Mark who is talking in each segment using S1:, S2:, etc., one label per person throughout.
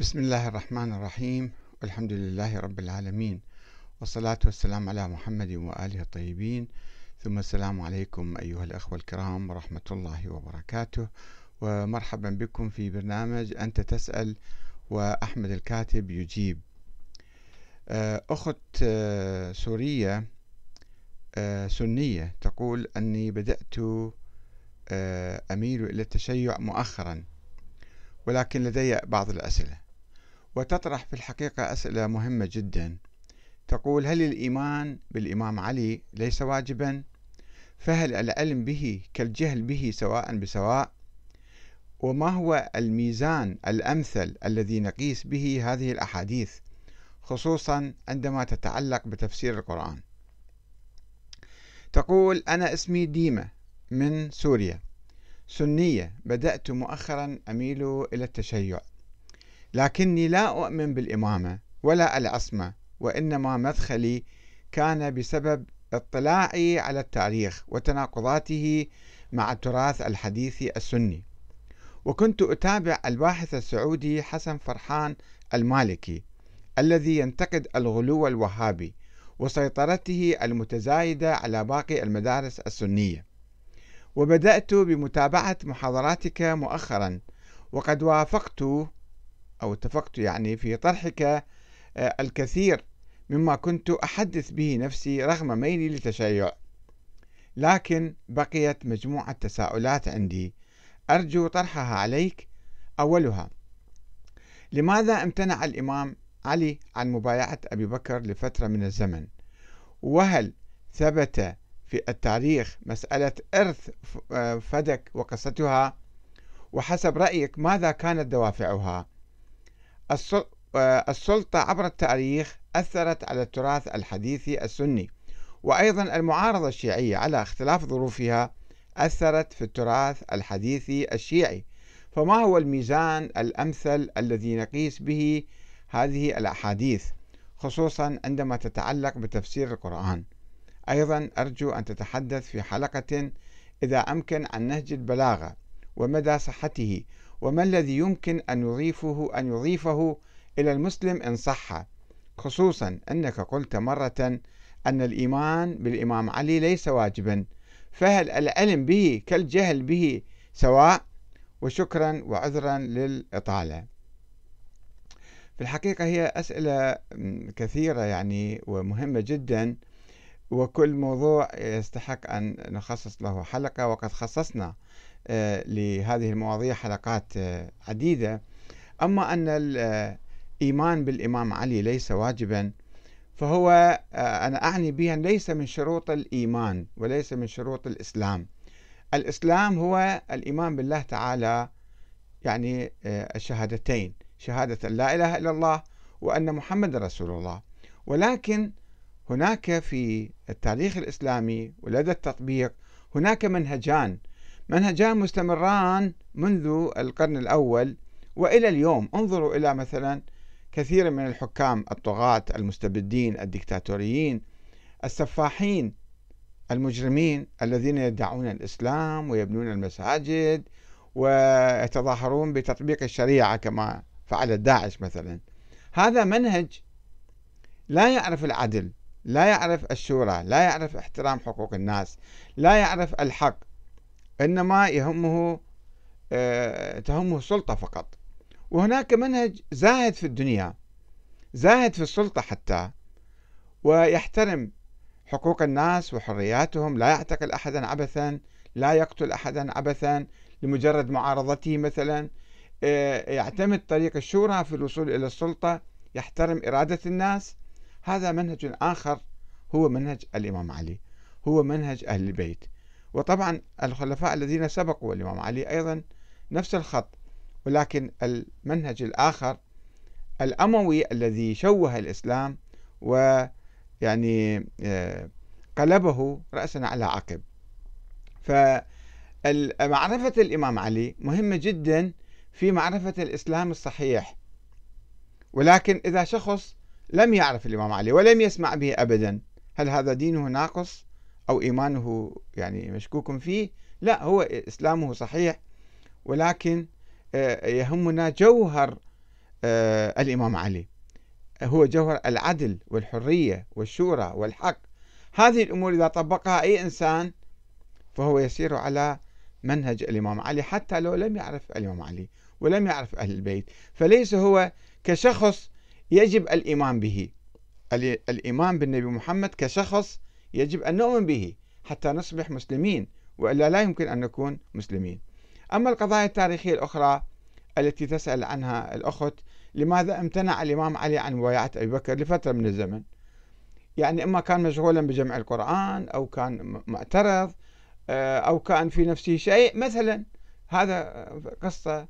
S1: بسم الله الرحمن الرحيم. والحمد لله رب العالمين. والصلاة والسلام على محمد وآله الطيبين. ثم السلام عليكم أيها الأخوة الكرام ورحمة الله وبركاته. ومرحبا بكم في برنامج أنت تسأل وأحمد الكاتب يجيب. آه، أخت آه، سورية آه، سنية تقول أني بدأت أميل إلى التشيع مؤخرا ولكن لدي بعض الأسئلة. وتطرح في الحقيقة أسئلة مهمة جدا. تقول هل الإيمان بالإمام علي ليس واجبا؟ فهل العلم به كالجهل به سواء بسواء؟ وما هو الميزان الأمثل الذي نقيس به هذه الأحاديث خصوصا عندما تتعلق بتفسير القرآن؟ تقول أنا اسمي ديمة من سوريا. سنية بدأت مؤخرا أميل إلى التشيع. لكني لا أؤمن بالإمامة ولا العصمة وإنما مدخلي كان بسبب اطلاعي على التاريخ وتناقضاته مع التراث الحديث السني. وكنت أتابع الباحث السعودي حسن فرحان المالكي الذي ينتقد الغلو الوهابي وسيطرته المتزايدة على باقي المدارس السنية. وبدأت بمتابعة محاضراتك مؤخرا وقد وافقت أو اتفقت يعني في طرحك آه، الكثير مما كنت أحدث به نفسي رغم ميلي للتشيع. لكن بقيت مجموعة تساؤلات عندي. أرجو طرحها عليك. أولها لماذا امتنع الإمام علي عن مبايعة أبي بكر لفترة من الزمن؟ وهل ثبت في التاريخ مسألة إرث آه، فدك وقصتها؟ وحسب رأيك ماذا كانت دوافعها؟ السلطة عبر التاريخ أثرت على التراث الحديثي السني وأيضا المعارضة الشيعية على اختلاف ظروفها أثرت في التراث الحديثي الشيعي. فما هو الميزان الأمثل الذي نقيس به هذه الأحاديث خصوصا عندما تتعلق بتفسير القرآن؟ أيضا أرجو أن تتحدث في حلقة إذا أمكن عن نهج البلاغة ومدى صحته وما الذي يمكن أن يضيفه أن يضيفه إلى المسلم إن صح؟ خصوصا أنك قلت مرة أن الإيمان بالإمام علي ليس واجبا فهل العلم به كالجهل به سواء؟ وشكرا وعذرا للإطالة. في الحقيقة هي أسئلة كثيرة يعني ومهمة جدا وكل موضوع يستحق أن نخصص له حلقة وقد خصصنا لهذه المواضيع حلقات آه، عديدة. أما أن الإيمان بالإمام علي ليس واجبا فهو آه، أنا أعني بها ليس من شروط الإيمان وليس من شروط الإسلام. الإسلام هو الإيمان بالله تعالى يعني الشهادتين شهادة لا إله إلا الله وأن محمد رسول الله. ولكن هناك في التاريخ الإسلامي ولدى التطبيق هناك منهجان منهجان مستمران منذ القرن الأول وإلى اليوم. انظروا إلى مثلا كثير من الحكام الطغاة المستبدين الدكتاتوريين السفاحين المجرمين الذين يدعون الإسلام ويبنون المساجد ويتظاهرون بتطبيق الشريعة كما فعل داعش مثلا. هذا منهج لا يعرف العدل لا يعرف الشورى لا يعرف احترام حقوق الناس لا يعرف الحق. إنما يهمه آه، تهمه السلطة فقط. وهناك منهج زاهد في الدنيا زاهد في السلطة حتى ويحترم حقوق الناس وحرياتهم. لا يعتقل أحدا عبثا لا يقتل أحدا عبثا لمجرد معارضته مثلا. آه، يعتمد طريق الشورى في الوصول إلى السلطة يحترم إرادة الناس. هذا منهج آخر هو منهج الإمام علي هو منهج أهل البيت. وطبعا الخلفاء الذين سبقوا الإمام علي أيضا نفس الخط ولكن المنهج الآخر الأموي الذي شوه الإسلام ويعني آه، قلبه رأسا على عقب. فمعرفة الإمام علي مهمة جدا في معرفة الإسلام الصحيح. ولكن إذا شخص لم يعرف الإمام علي ولم يسمع به أبدا هل هذا دينه ناقص؟ أو إيمانه يعني مشكوك فيه لا هو إسلامه صحيح ولكن آه، يهمنا جوهر آه، الإمام علي. هو جوهر العدل والحرية والشورى والحق. هذه الأمور إذا طبقها أي إنسان فهو يسير على منهج الإمام علي حتى لو لم يعرف الإمام علي ولم يعرف أهل البيت. فليس هو كشخص يجب الإيمان به. الإيمان بالنبي محمد كشخص يجب أن نؤمن به حتى نصبح مسلمين وإلا لا يمكن أن نكون مسلمين. أما القضايا التاريخية الأخرى التي تسأل عنها الأخت لماذا امتنع الإمام علي عن مبايعة أبي بكر لفترة من الزمن؟ يعني إما كان مشغولا بجمع القرآن أو كان معترض آه، أو كان في نفسه شيء. مثلا هذا قصة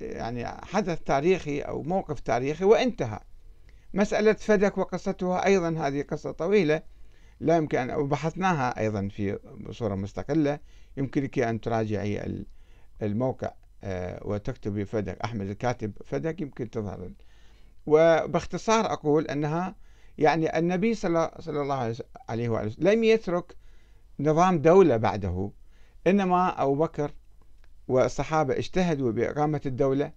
S1: يعني حدث تاريخي أو موقف تاريخي وانتهى. مسألة فدك وقصتها أيضا هذه قصة طويلة. لا يمكن أن بحثناها أيضا في صورة مستقلة. يمكنك أن تراجعي الموقع آه، وتكتبي فدك أحمد الكاتب فدك يمكن تظهر. وباختصار أقول أنها يعني النبي صلى الله عليه وسلم لم يترك نظام دولة بعده إنما أبو بكر والصحابة اجتهدوا بإقامة الدولة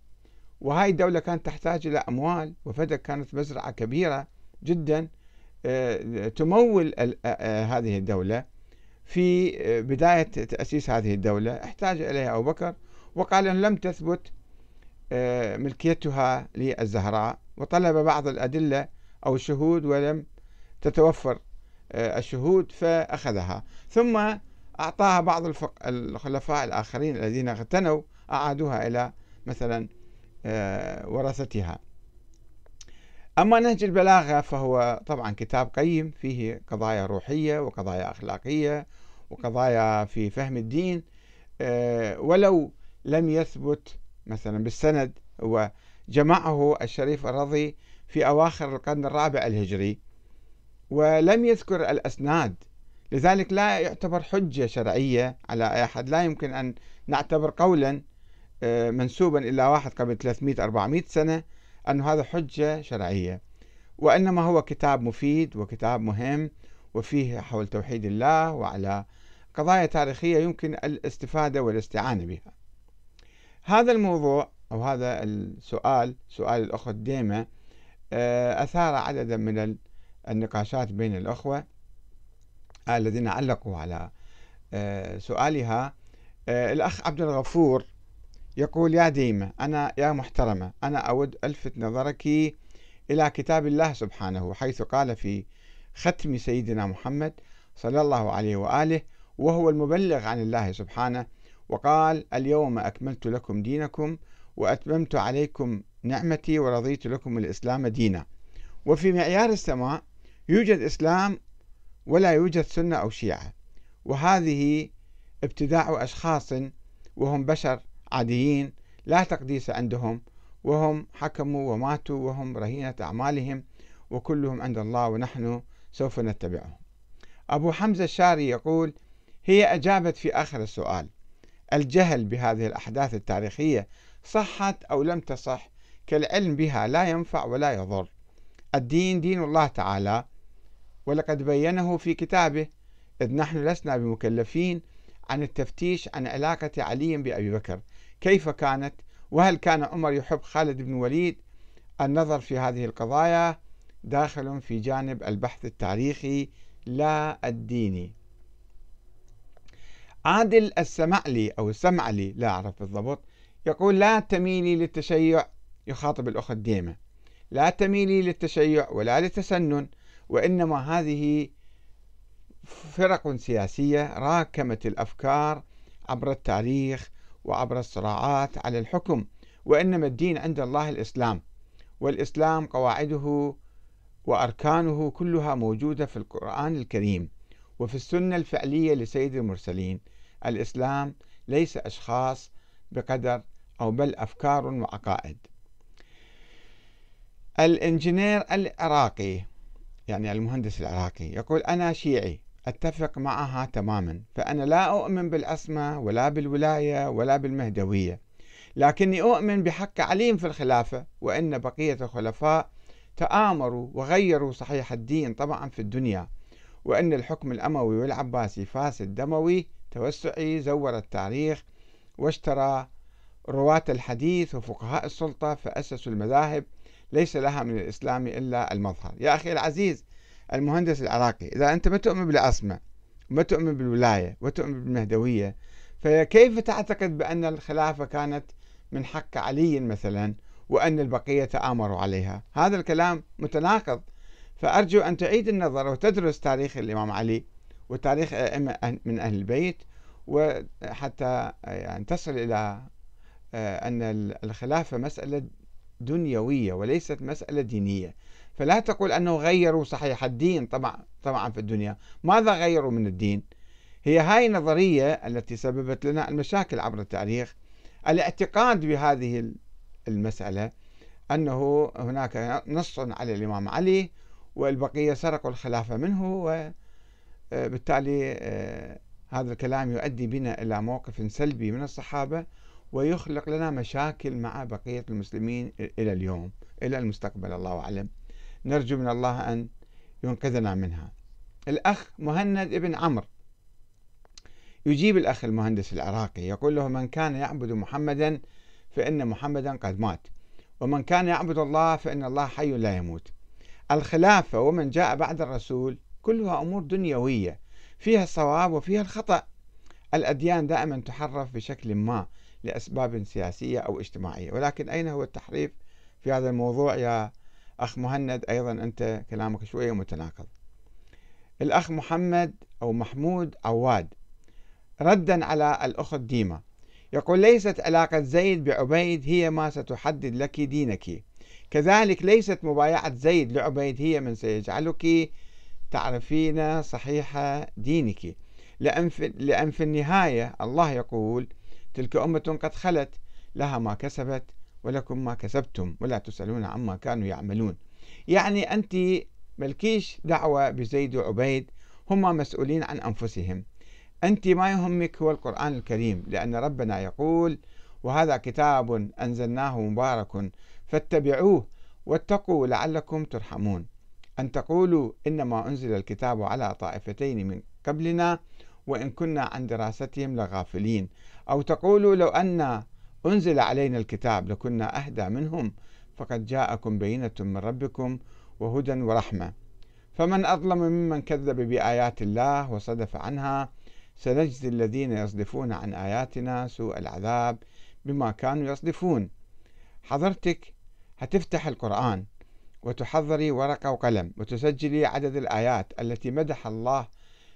S1: وهاي الدولة كانت تحتاج إلى أموال وفدك كانت مزرعة كبيرة جدا. تمول آه، هذه الدولة في بداية تأسيس هذه الدولة. احتاج إليها أبو بكر وقال أن لم تثبت آه، ملكيتها للزهراء وطلب بعض الأدلة أو الشهود ولم تتوفر آه، الشهود فأخذها. ثم أعطاها بعض الخلفاء الآخرين الذين اغتنوا أعادوها إلى مثلا آه، ورثتها أما نهج البلاغة فهو طبعا كتاب قيم فيه قضايا روحية وقضايا أخلاقية وقضايا في فهم الدين ولو لم يثبت مثلا بالسند وجمعه الشريف الرضي في أواخر القرن الرابع الهجري ولم يذكر الأسناد. لذلك لا يعتبر حجة شرعية على أي أحد. لا يمكن أن نعتبر قولا آه، منسوبا إلى واحد قبل 300-400 سنة أن هذا حجة شرعية. وإنما هو كتاب مفيد وكتاب مهم وفيه حول توحيد الله وعلى قضايا تاريخية يمكن الاستفادة والاستعانة بها. هذا الموضوع أو هذا السؤال سؤال الأخت ديمة آه، أثار عددا من النقاشات بين الأخوة الذين علقوا على آه، سؤالها. آه، الأخ عبد الغفور يقول يا ديمة أنا يا محترمة أنا أود ألفت نظرك إلى كتاب الله سبحانه حيث قال في ختم سيدنا محمد صلى الله عليه وآله وهو المبلغ عن الله سبحانه وقال اليوم أكملت لكم دينكم وأتممت عليكم نعمتي ورضيت لكم الإسلام دينا. وفي معيار السماء يوجد إسلام ولا يوجد سنة أو شيعة وهذه ابتداع أشخاص وهم بشر عاديين لا تقديس عندهم وهم حكموا وماتوا وهم رهينة أعمالهم وكلهم عند الله ونحن سوف نتبعهم. أبو حمزة الشاري يقول هي أجابت في آخر السؤال الجهل بهذه الأحداث التاريخية صحت أو لم تصح؟ كالعلم بها لا ينفع ولا يضر. الدين دين الله تعالى ولقد بينه في كتابه إذ نحن لسنا بمكلفين عن التفتيش عن علاقة علي بأبي بكر. كيف كانت؟ وهل كان عمر يحب خالد بن وليد؟ النظر في هذه القضايا داخل في جانب البحث التاريخي لا الديني. عادل السمعلي أو السمعلي لا أعرف بالضبط يقول لا تميلي للتشيع يخاطب الأخت ديمة لا تميلي للتشيع ولا للتسنن وإنما هذه فرق سياسية راكمت الأفكار عبر التاريخ وعبر الصراعات على الحكم وإنما الدين عند الله الإسلام والإسلام قواعده وأركانه كلها موجودة في القرآن الكريم وفي السنة الفعلية لسيد المرسلين. الإسلام ليس أشخاص بقدر أو بل أفكار وعقائد. الإنجنير العراقي يعني المهندس العراقي يقول أنا شيعي أتفق معها تماما فأنا لا أؤمن بالعصمة ولا بالولاية ولا بالمهدوية لكني أؤمن بحق عليم في الخلافة وأن بقية الخلفاء تآمروا وغيروا صحيح الدين طبعا في الدنيا وأن الحكم الأموي والعباسي فاسد دموي توسعي زور التاريخ واشترى رواة الحديث وفقهاء السلطة فأسسوا المذاهب ليس لها من الإسلام إلا المظهر. يا أخي العزيز المهندس العراقي. إذا أنت ما تؤمن بالعصمة وما تؤمن بالولاية وتؤمن بالمهدوية فكيف تعتقد بأن الخلافة كانت من حق علي مثلا وأن البقية تآمروا عليها؟ هذا الكلام متناقض. فأرجو أن تعيد النظر وتدرس تاريخ الإمام علي وتاريخ أئمة من أهل البيت وحتى يعني تصل إلى أن الخلافة مسألة دنيوية وليست مسألة دينية. فلا تقول أنه غيروا صحيح. الدين طبعا طبعا في الدنيا. ماذا غيروا من الدين؟ هي هاي النظرية التي سببت لنا المشاكل عبر التاريخ. الاعتقاد بهذه المسألة أنه هناك نص على الإمام علي والبقية سرقوا الخلافة منه وبالتالي آه، هذا الكلام يؤدي بنا إلى موقف سلبي من الصحابة ويخلق لنا مشاكل مع بقية المسلمين إلى اليوم إلى المستقبل. الله أعلم. نرجو من الله أن ينقذنا منها. الأخ مهند ابن عمرو. يجيب الأخ المهندس العراقي يقول له من كان يعبد محمدا فإن محمدا قد مات ومن كان يعبد الله فإن الله حي لا يموت. الخلافة ومن جاء بعد الرسول كلها أمور دنيوية فيها الصواب وفيها الخطأ. الأديان دائما تحرف بشكل ما لأسباب سياسية أو اجتماعية ولكن أين هو التحريف في هذا الموضوع يا أخ مهند أيضا أنت كلامك شوية متناقض. الأخ محمد أو محمود عواد ردا على الأخت ديما يقول ليست علاقة زيد بعبيد هي ما ستحدد لك دينك. كذلك ليست مبايعة زيد لعبيد هي من سيجعلك تعرفين صحيح دينك. لأن في, لأن في النهاية الله يقول تلك أمة قد خلت لها ما كسبت ولكم ما كسبتم ولا تسألون عما كانوا يعملون. يعني أنت ملكيش دعوة بزيد وعبيد هم مسؤولين عن أنفسهم. أنت ما يهمك هو القرآن الكريم لأن ربنا يقول وهذا كتاب أنزلناه مبارك فاتبعوه واتقوا لعلكم ترحمون أن تقولوا إنما أنزل الكتاب على طائفتين من قبلنا وإن كنا عن دراستهم لغافلين أو تقولوا لو أن أنزل علينا الكتاب لكنا أهدى منهم فقد جاءكم بينة من ربكم وهدى ورحمة. فمن أظلم ممن كذب بآيات الله وصدف عنها سنجزي الذين يصدفون عن آياتنا سوء العذاب بما كانوا يصدفون. حضرتك هتفتح القرآن وتحضري ورقة وقلم وتسجلي عدد الآيات التي مدح الله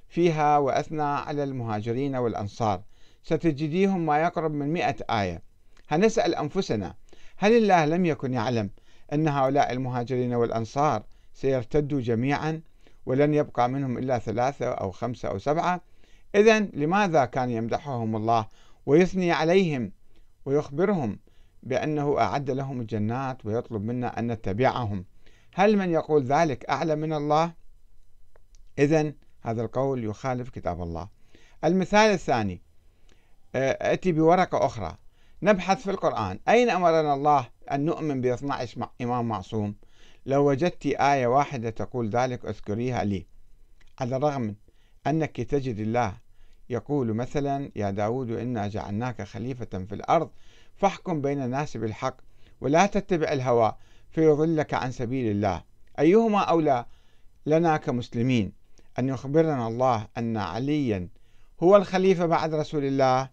S1: فيها وأثنى على المهاجرين والأنصار. ستجديهم ما يقرب من مئة آية. هنسأل أنفسنا هل الله لم يكن يعلم أن هؤلاء المهاجرين والأنصار سيرتدوا جميعا ولن يبقى منهم إلا ثلاثة أو خمسة أو سبعة؟ إذا لماذا كان يمدحهم الله ويثني عليهم ويخبرهم بأنه أعد لهم الجنات ويطلب منا أن نتبعهم؟ هل من يقول ذلك أعلى من الله؟ إذا هذا القول يخالف كتاب الله. المثال الثاني آه، أتي بورقة أخرى. نبحث في القرآن. أين أمرنا الله أن نؤمن ب 12 إمام معصوم؟ لو وجدت آية واحدة تقول ذلك أذكريها لي. على الرغم أنك تجد الله يقول مثلا يا داود إنا جعلناك خليفة في الأرض فاحكم بين الناس بالحق ولا تتبع الهوى فيضلك عن سبيل الله. أيهما أولى لنا كمسلمين أن يخبرنا الله أن عليا هو الخليفة بعد رسول الله؟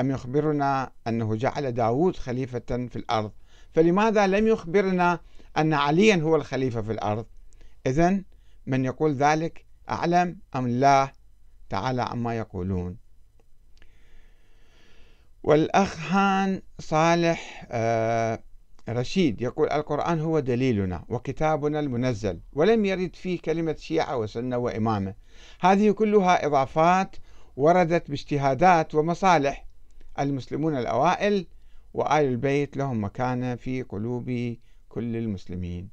S1: أم يخبرنا أنه جعل داود خليفة في الأرض؟ فلماذا لم يخبرنا أن عليا هو الخليفة في الأرض؟ إذا من يقول ذلك أعلم أم الله تعالى عما يقولون. والأخ هان صالح آه، رشيد يقول القرآن هو دليلنا وكتابنا المنزل ولم يرد فيه كلمة شيعة وسنة وإمامة. هذه كلها إضافات وردت باجتهادات ومصالح. المسلمون الأوائل وآل البيت لهم مكانة في قلوب كل المسلمين.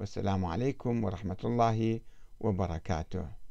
S1: والسلام عليكم ورحمة الله وبركاته.